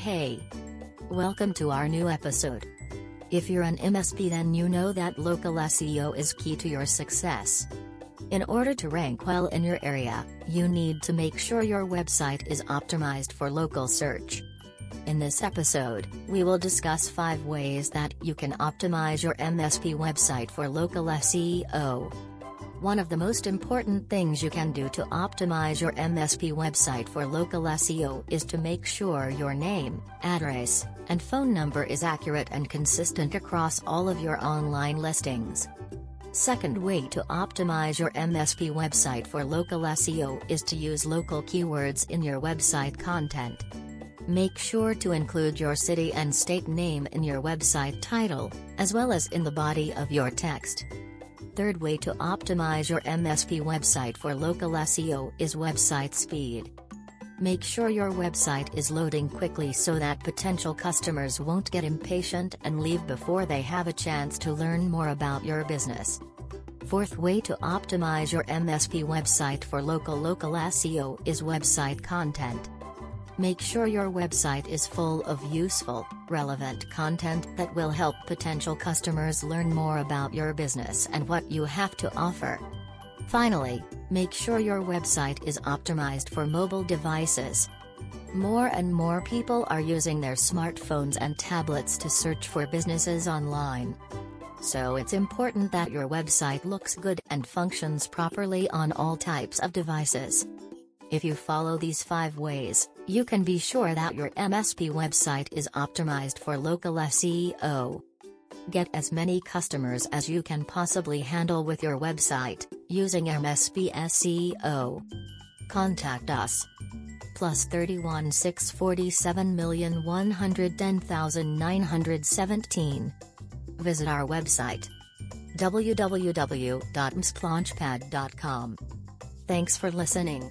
Hey! Welcome to our new episode. If you're an MSP, then you know that local SEO is key to your success. In order to rank well in your area, you need to make sure your website is optimized for local search. In this episode, we will discuss 5 ways that you can optimize your MSP website for local SEO. One of the most important things you can do to optimize your MSP website for local SEO is to make sure your name, address, and phone number is accurate and consistent across all of your online listings. Second way to optimize your MSP website for local SEO is to use local keywords in your website content. Make sure to include your city and state name in your website title, as well as in the body of your text. Third way to optimize your MSP website for local SEO is website speed. Make sure your website is loading quickly so that potential customers won't get impatient and leave before they have a chance to learn more about your business. Fourth way to optimize your MSP website for local local SEO is website content. Make sure your website is full of useful, relevant content that will help potential customers learn more about your business and what you have to offer. Finally, make sure your website is optimized for mobile devices. More and more people are using their smartphones and tablets to search for businesses online. So it's important that your website looks good and functions properly on all types of devices. If you follow these 5 ways, you can be sure that your MSP website is optimized for local SEO. Get as many customers as you can possibly handle with your website, using MSP SEO. Contact us. Plus 31 647 110,917. Visit our website www.msplaunchpad.com. Thanks for listening.